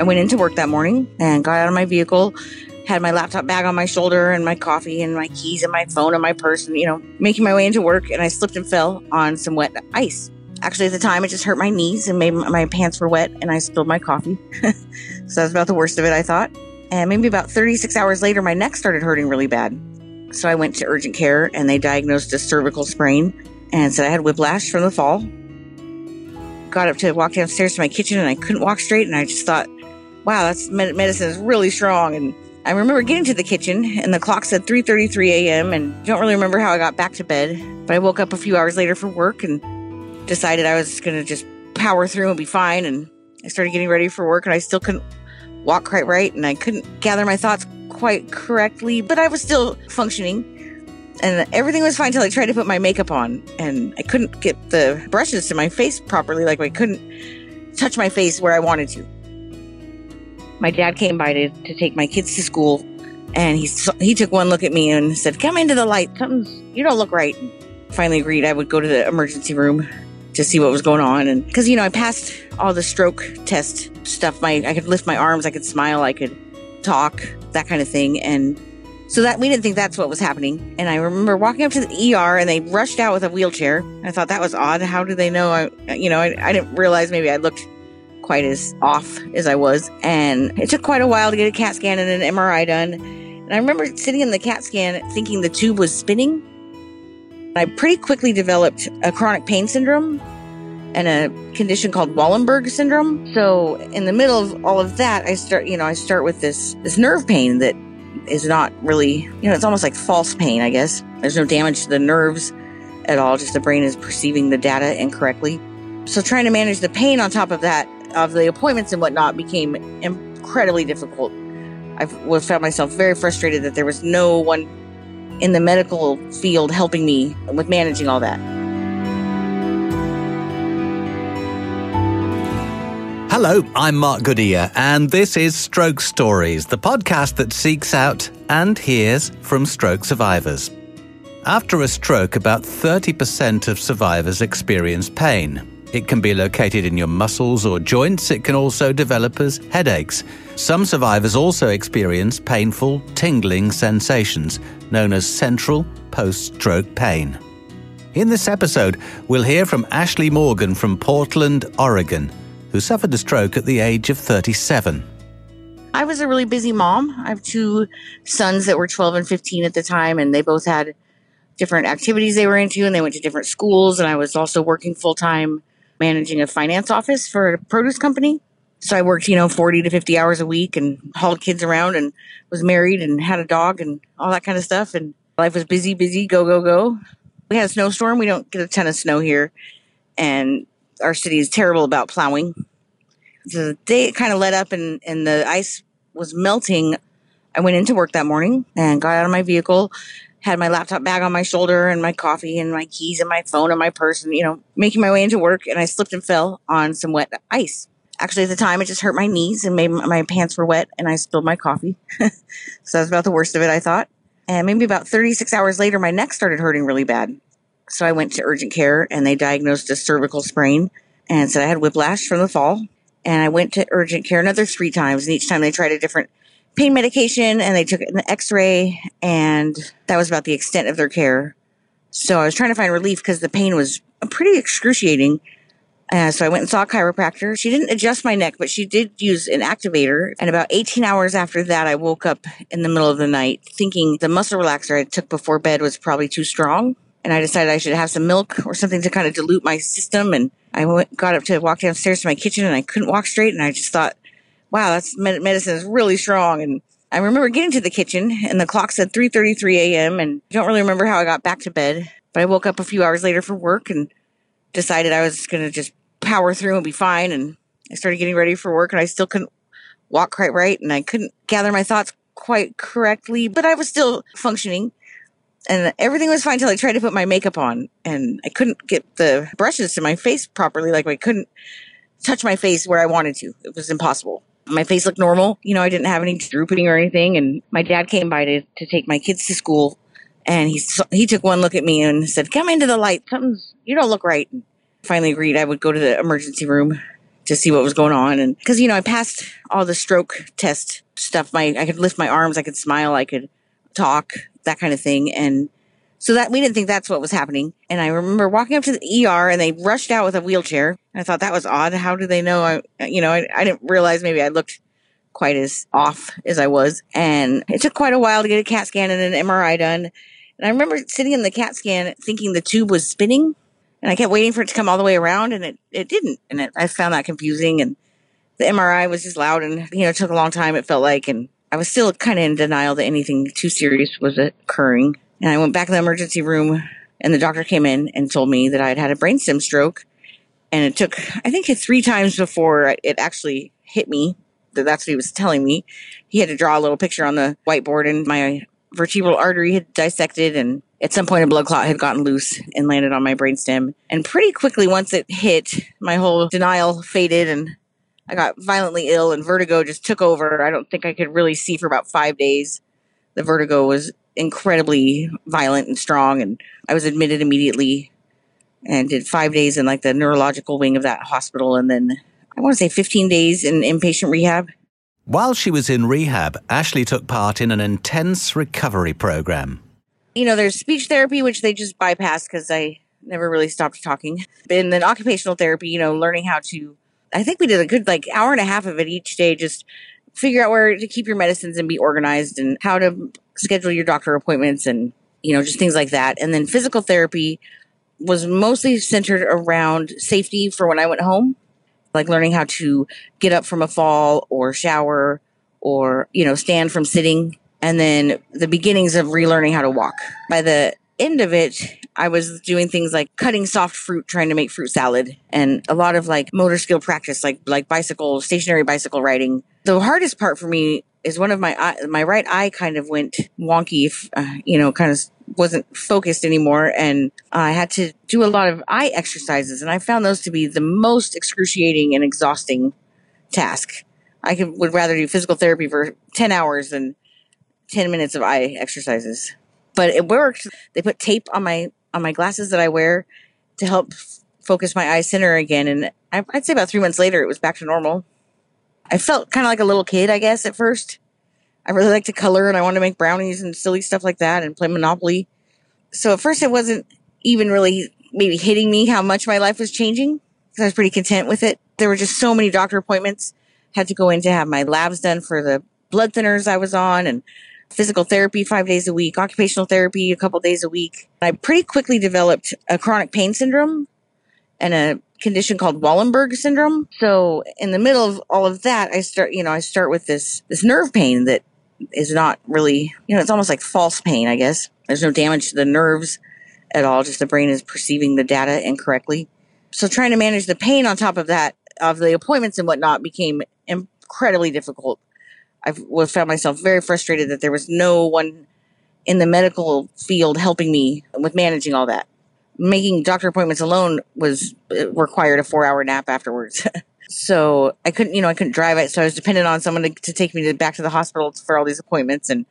I went into work that morning and got out of my vehicle, had my laptop bag on my shoulder and my coffee and my keys and my phone and my purse and, you know, making my way into work and I slipped and fell on some wet ice. Actually, at the time, it just hurt my knees and made my pants were wet and I spilled my coffee. so that was about the worst of it, I thought. And maybe about 36 hours later, my neck started hurting really bad. So I went to urgent care and they diagnosed a cervical sprain and said I had whiplash from the fall. Got up to walk downstairs to my kitchen and I couldn't walk straight and I just thought, wow, that's medicine is really strong. And I remember getting to the kitchen and the clock said 3:33 a.m. and don't really remember how I got back to bed, but I woke up a few hours later for work and decided I was going to just power through and be fine and I started getting ready for work and I still couldn't walk quite right and I couldn't gather my thoughts quite correctly, but I was still functioning. And everything was fine until I tried to put my makeup on and I couldn't get the brushes to my face properly like I couldn't touch my face where I wanted to my dad came by to, to take my kids to school and he he took one look at me and said, "Come into the light. Something's you don't look right." Finally agreed I would go to the emergency room to see what was going on, and because you know I passed all the stroke test stuff. My I could lift my arms, I could smile, I could talk, that kind of thing, and so that we didn't think that's what was happening. And I remember walking up to the ER, and they rushed out with a wheelchair. I thought that was odd. How do they know? I you know I, I didn't realize maybe I looked quite as off as I was. And it took quite a while to get a CAT scan and an MRI done. And I remember sitting in the CAT scan thinking the tube was spinning. I pretty quickly developed a chronic pain syndrome and a condition called Wallenberg syndrome. So in the middle of all of that, I start, you know, I start with this this nerve pain that is not really, you know, it's almost like false pain, I guess. There's no damage to the nerves at all, just the brain is perceiving the data incorrectly. So trying to manage the pain on top of that of the appointments and whatnot became incredibly difficult. I found myself very frustrated that there was no one in the medical field helping me with managing all that. Hello, I'm Mark Goodyear, and this is Stroke Stories, the podcast that seeks out and hears from stroke survivors. After a stroke, about 30% of survivors experience pain. It can be located in your muscles or joints. It can also develop as headaches. Some survivors also experience painful, tingling sensations known as central post stroke pain. In this episode, we'll hear from Ashley Morgan from Portland, Oregon, who suffered a stroke at the age of 37. I was a really busy mom. I have two sons that were 12 and 15 at the time, and they both had different activities they were into, and they went to different schools. And I was also working full time managing a finance office for a produce company. So I worked, you know, 40 to 50 hours a week and hauled kids around and was married and had a dog and all that kind of stuff. And life was busy, busy, go, go, go. We had a snowstorm. We don't get a ton of snow here. And our city is terrible about plowing. So the day it kind of let up and, and the ice was melting, I went into work that morning and got out of my vehicle had my laptop bag on my shoulder and my coffee and my keys and my phone and my purse and, you know, making my way into work and I slipped and fell on some wet ice. Actually, at the time, it just hurt my knees and made my pants were wet and I spilled my coffee. so that was about the worst of it, I thought. And maybe about 36 hours later, my neck started hurting really bad. So I went to urgent care and they diagnosed a cervical sprain and said I had whiplash from the fall. And I went to urgent care another three times and each time they tried a different pain medication and they took an x-ray and that was about the extent of their care. So I was trying to find relief because the pain was pretty excruciating. Uh, so I went and saw a chiropractor. She didn't adjust my neck, but she did use an activator. And about 18 hours after that, I woke up in the middle of the night thinking the muscle relaxer I took before bed was probably too strong. And I decided I should have some milk or something to kind of dilute my system. And I went, got up to walk downstairs to my kitchen and I couldn't walk straight. And I just thought, wow, that's medicine is really strong. And I remember getting to the kitchen and the clock said 3:33 a.m. and I don't really remember how I got back to bed, but I woke up a few hours later for work and decided I was going to just power through and be fine and I started getting ready for work and I still couldn't walk quite right and I couldn't gather my thoughts quite correctly, but I was still functioning and everything was fine until I tried to put my makeup on and I couldn't get the brushes to my face properly. Like I couldn't touch my face where I wanted to. It was impossible. My face looked normal. You know, I didn't have any drooping or anything. And my dad came by to, to take my kids to school and he, he took one look at me and said, come into the light. Something's, you don't look right. And finally agreed I would go to the emergency room to see what was going on. And cause, you know, I passed all the stroke test stuff. My, I could lift my arms. I could smile. I could talk that kind of thing. And so that we didn't think that's what was happening. And I remember walking up to the ER and they rushed out with a wheelchair. And I thought that was odd. How do they know? I, you know, I, I didn't realize maybe I looked quite as off as I was. And it took quite a while to get a CAT scan and an MRI done. And I remember sitting in the CAT scan thinking the tube was spinning and I kept waiting for it to come all the way around and it, it didn't. And it, I found that confusing and the MRI was just loud and, you know, it took a long time. It felt like, and I was still kind of in denial that anything too serious was occurring. And I went back to the emergency room and the doctor came in and told me that I had had a brainstem stroke. And it took, I think, three times before it actually hit me. That that's what he was telling me. He had to draw a little picture on the whiteboard and my vertebral artery had dissected and at some point a blood clot had gotten loose and landed on my brainstem. And pretty quickly, once it hit, my whole denial faded and I got violently ill and vertigo just took over. I don't think I could really see for about five days. The vertigo was incredibly violent and strong, and I was admitted immediately and did five days in like the neurological wing of that hospital, and then I want to say 15 days in inpatient rehab. While she was in rehab, Ashley took part in an intense recovery program. You know, there's speech therapy, which they just bypassed because I never really stopped talking. And then occupational therapy, you know, learning how to I think we did a good like hour and a half of it each day, just figure out where to keep your medicines and be organized and how to schedule your doctor appointments and, you know, just things like that. And then physical therapy was mostly centered around safety for when I went home, like learning how to get up from a fall or shower or, you know, stand from sitting. And then the beginnings of relearning how to walk. By the end of it, I was doing things like cutting soft fruit, trying to make fruit salad, and a lot of like motor skill practice, like like bicycle, stationary bicycle riding. The hardest part for me is one of my eye, my right eye kind of went wonky, uh, you know, kind of wasn't focused anymore, and I had to do a lot of eye exercises, and I found those to be the most excruciating and exhausting task. I could, would rather do physical therapy for ten hours than ten minutes of eye exercises but it worked. They put tape on my on my glasses that I wear to help f- focus my eye center again. And I, I'd say about three months later, it was back to normal. I felt kind of like a little kid, I guess, at first. I really like to color and I wanted to make brownies and silly stuff like that and play Monopoly. So at first, it wasn't even really maybe hitting me how much my life was changing because I was pretty content with it. There were just so many doctor appointments. Had to go in to have my labs done for the blood thinners I was on and physical therapy five days a week, occupational therapy a couple days a week. I pretty quickly developed a chronic pain syndrome and a condition called Wallenberg syndrome. So in the middle of all of that, I start, you know, I start with this, this nerve pain that is not really, you know, it's almost like false pain, I guess. There's no damage to the nerves at all. Just the brain is perceiving the data incorrectly. So trying to manage the pain on top of that, of the appointments and whatnot became incredibly difficult. I found myself very frustrated that there was no one in the medical field helping me with managing all that. Making doctor appointments alone was required a four hour nap afterwards. so I couldn't, you know, I couldn't drive it. So I was dependent on someone to, to take me to, back to the hospital for all these appointments. And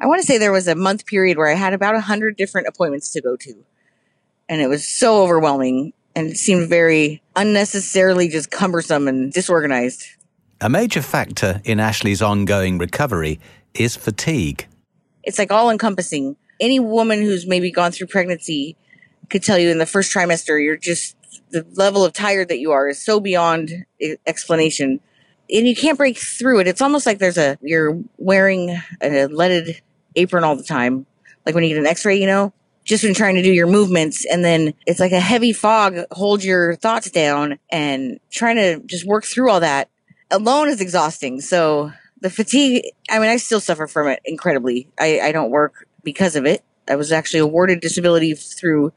I want to say there was a month period where I had about a hundred different appointments to go to. And it was so overwhelming and it seemed very unnecessarily just cumbersome and disorganized. A major factor in Ashley's ongoing recovery is fatigue. It's like all encompassing. Any woman who's maybe gone through pregnancy could tell you in the first trimester, you're just, the level of tired that you are is so beyond explanation. And you can't break through it. It's almost like there's a, you're wearing a leaded apron all the time. Like when you get an x ray, you know, just when trying to do your movements and then it's like a heavy fog hold your thoughts down and trying to just work through all that alone is exhausting. So the fatigue, I mean, I still suffer from it incredibly. I, I don't work because of it. I was actually awarded disability through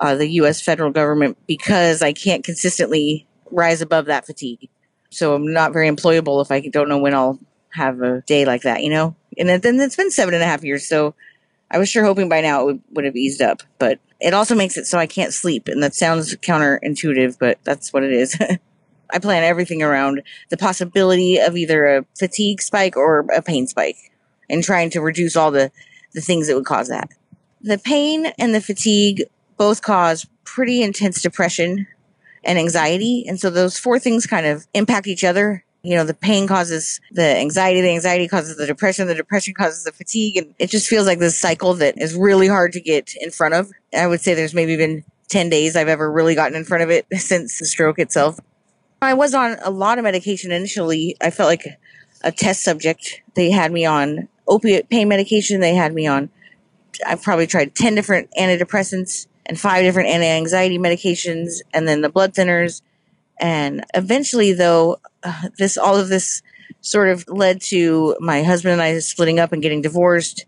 uh, the U.S. federal government because I can't consistently rise above that fatigue. So I'm not very employable if I don't know when I'll have a day like that, you know? And then it's been seven and a half years. So I was sure hoping by now it would, would have eased up, but it also makes it so I can't sleep. And that sounds counterintuitive, but that's what it is. I plan everything around the possibility of either a fatigue spike or a pain spike and trying to reduce all the, the things that would cause that. The pain and the fatigue both cause pretty intense depression and anxiety. And so those four things kind of impact each other. You know, the pain causes the anxiety, the anxiety causes the depression, the depression causes the fatigue. And it just feels like this cycle that is really hard to get in front of. I would say there's maybe been 10 days I've ever really gotten in front of it since the stroke itself. I was on a lot of medication initially. I felt like a test subject. They had me on opiate pain medication. They had me on, I've probably tried 10 different antidepressants and five different anti-anxiety medications and then the blood thinners. And eventually though, uh, this, all of this sort of led to my husband and I splitting up and getting divorced.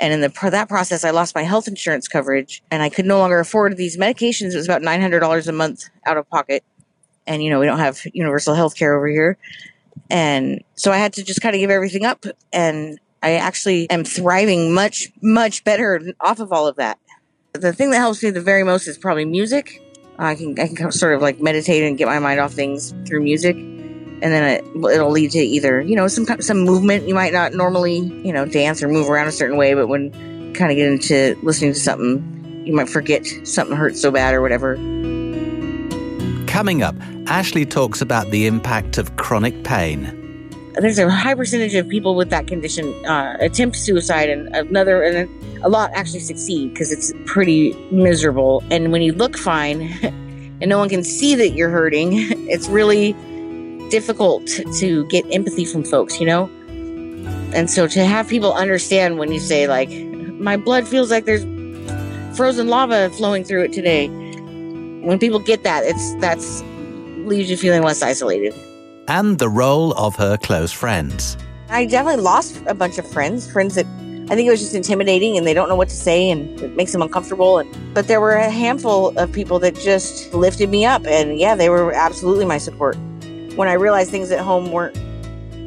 And in the that process, I lost my health insurance coverage and I could no longer afford these medications. It was about $900 a month out of pocket. And, you know, we don't have universal health care over here. And so I had to just kind of give everything up. And I actually am thriving much, much better off of all of that. The thing that helps me the very most is probably music. I can I can sort of like meditate and get my mind off things through music, and then it, it'll lead to either you know some some movement you might not normally you know dance or move around a certain way, but when kind of get into listening to something, you might forget something hurts so bad or whatever. Coming up, Ashley talks about the impact of chronic pain there's a high percentage of people with that condition uh, attempt suicide, and another, and a lot actually succeed because it's pretty miserable. And when you look fine, and no one can see that you're hurting, it's really difficult to get empathy from folks, you know. And so to have people understand when you say like, my blood feels like there's frozen lava flowing through it today. When people get that, it's that's leaves you feeling less isolated and the role of her close friends. I definitely lost a bunch of friends, friends that I think it was just intimidating and they don't know what to say and it makes them uncomfortable. And, but there were a handful of people that just lifted me up. And yeah, they were absolutely my support. When I realized things at home weren't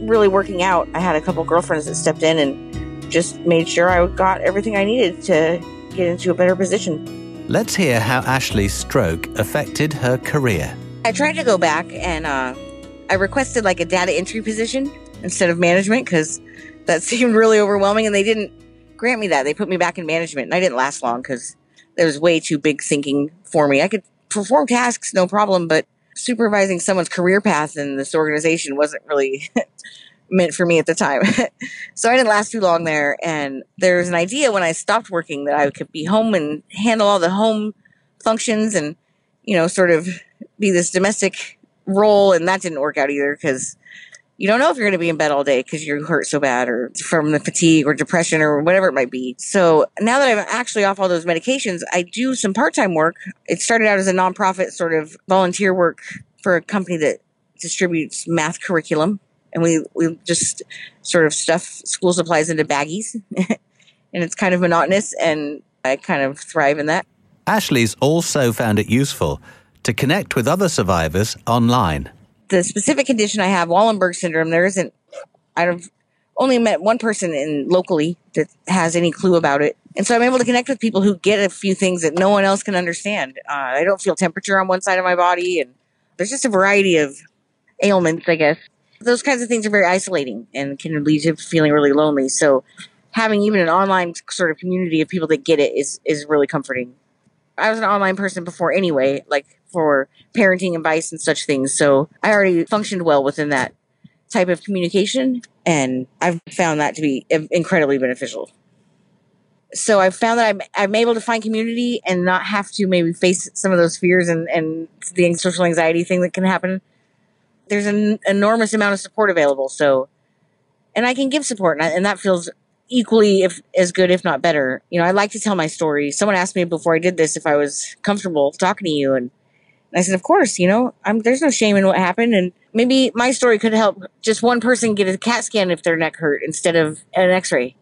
really working out, I had a couple girlfriends that stepped in and just made sure I got everything I needed to get into a better position. Let's hear how Ashley's stroke affected her career. I tried to go back and uh, I requested like a data entry position instead of management because that seemed really overwhelming and they didn't grant me that. They put me back in management and I didn't last long because there was way too big thinking for me. I could perform tasks, no problem, but supervising someone's career path in this organization wasn't really meant for me at the time. so I didn't last too long there. And there was an idea when I stopped working that I could be home and handle all the home functions and, you know, sort of be this domestic role, and that didn't work out either because you don't know if you're going to be in bed all day because you're hurt so bad or from the fatigue or depression or whatever it might be. So now that I'm actually off all those medications, I do some part time work. It started out as a nonprofit sort of volunteer work for a company that distributes math curriculum. And we, we just sort of stuff school supplies into baggies. and it's kind of monotonous, and I kind of thrive in that. Ashley's also found it useful to connect with other survivors online. The specific condition I have, Wallenberg syndrome, there isn't, I've only met one person in locally that has any clue about it. And so I'm able to connect with people who get a few things that no one else can understand. Uh, I don't feel temperature on one side of my body, and there's just a variety of ailments, I guess. Those kinds of things are very isolating and can lead to feeling really lonely. So having even an online sort of community of people that get it is is really comforting. I was an online person before anyway, like for parenting advice and such things. So I already functioned well within that type of communication, and I've found that to be incredibly beneficial. So I've found that I'm, I'm able to find community and not have to maybe face some of those fears and, and the social anxiety thing that can happen. There's an enormous amount of support available. So, and I can give support, and, I, and that feels equally if as good if not better you know i like to tell my story someone asked me before i did this if i was comfortable talking to you and I said, of course, you know, I'm, there's no shame in what happened. And maybe my story could help just one person get a CAT scan if their neck hurt instead of an x-ray.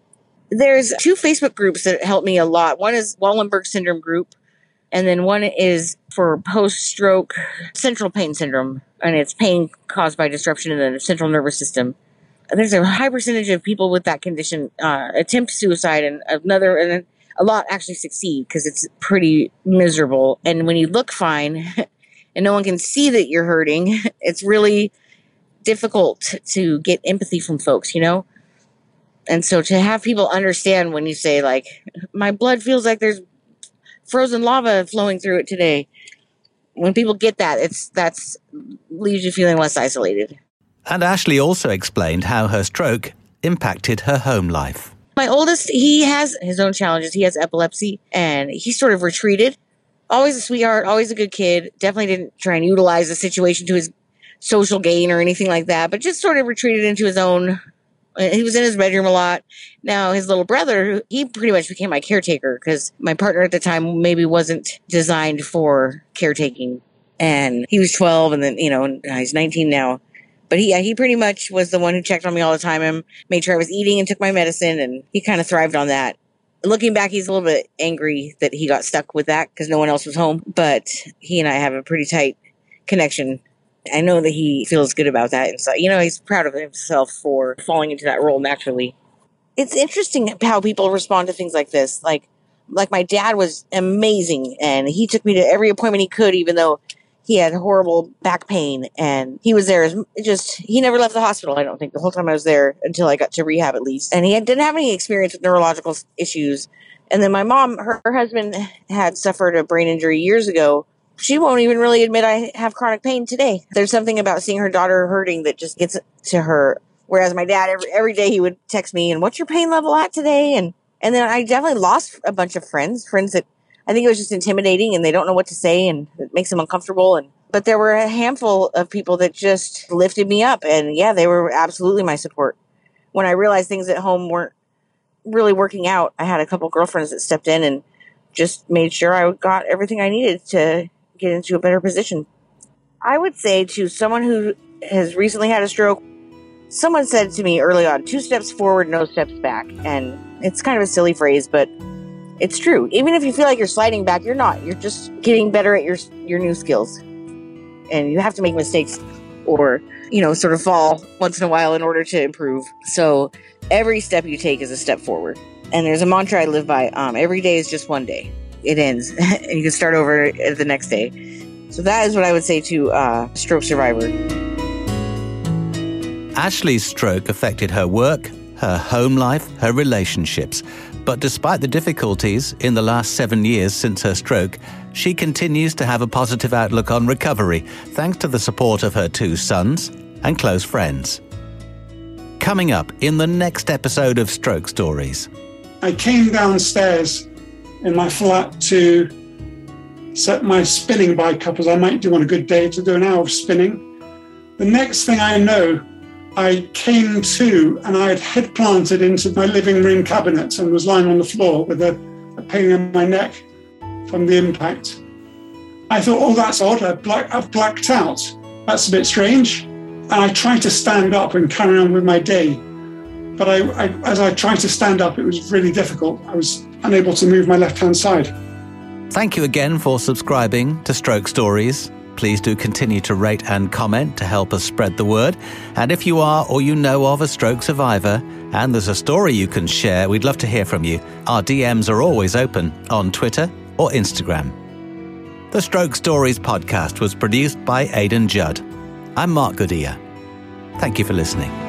There's two Facebook groups that help me a lot. One is Wallenberg syndrome group. And then one is for post stroke central pain syndrome. And it's pain caused by disruption in the central nervous system. There's a high percentage of people with that condition uh, attempt suicide and another, and a lot actually succeed because it's pretty miserable. And when you look fine, and no one can see that you're hurting, it's really difficult to get empathy from folks, you know? And so to have people understand when you say, like, my blood feels like there's frozen lava flowing through it today. When people get that, it's that's leaves you feeling less isolated. And Ashley also explained how her stroke impacted her home life. My oldest, he has his own challenges. He has epilepsy and he sort of retreated always a sweetheart, always a good kid. Definitely didn't try and utilize the situation to his social gain or anything like that, but just sort of retreated into his own. Uh, he was in his bedroom a lot. Now, his little brother, he pretty much became my caretaker because my partner at the time maybe wasn't designed for caretaking. And he was 12 and then, you know, he's 19 now. But he, yeah, he pretty much was the one who checked on me all the time and made sure I was eating and took my medicine. And he kind of thrived on that looking back, he's a little bit angry that he got stuck with that because no one else was home. But he and I have a pretty tight connection. I know that he feels good about that. And so, you know, he's proud of himself for falling into that role naturally. It's interesting how people respond to things like this. Like, like my dad was amazing and he took me to every appointment he could, even though he had horrible back pain and he was there as just he never left the hospital i don't think the whole time i was there until i got to rehab at least and he had, didn't have any experience with neurological issues and then my mom her, her husband had suffered a brain injury years ago she won't even really admit i have chronic pain today there's something about seeing her daughter hurting that just gets to her whereas my dad every, every day he would text me and what's your pain level at today and and then i definitely lost a bunch of friends friends that I think it was just intimidating and they don't know what to say and it makes them uncomfortable. And, but there were a handful of people that just lifted me up. And yeah, they were absolutely my support. When I realized things at home weren't really working out, I had a couple girlfriends that stepped in and just made sure I got everything I needed to get into a better position. I would say to someone who has recently had a stroke, someone said to me early on, two steps forward, no steps back. And it's kind of a silly phrase, but it's true. Even if you feel like you're sliding back, you're not. You're just getting better at your your new skills. And you have to make mistakes or, you know, sort of fall once in a while in order to improve. So every step you take is a step forward. And there's a mantra I live by. Um, every day is just one day. It ends, and you can start over the next day. So that is what I would say to uh, stroke survivor. Ashley's stroke affected her work, her home life, her relationships. But despite the difficulties in the last seven years since her stroke, she continues to have a positive outlook on recovery thanks to the support of her two sons and close friends. Coming up in the next episode of Stroke Stories. I came downstairs in my flat to set my spinning bike up as I might do on a good day to do an hour of spinning. The next thing I know, I came to and I had head planted into my living room cabinet and was lying on the floor with a, a pain in my neck from the impact. I thought, oh, that's odd. I've, black, I've blacked out. That's a bit strange. And I tried to stand up and carry on with my day. But I, I, as I tried to stand up, it was really difficult. I was unable to move my left hand side. Thank you again for subscribing to Stroke Stories. Please do continue to rate and comment to help us spread the word. And if you are or you know of a stroke survivor and there's a story you can share, we'd love to hear from you. Our DMs are always open on Twitter or Instagram. The Stroke Stories podcast was produced by Aidan Judd. I'm Mark Goodyear. Thank you for listening.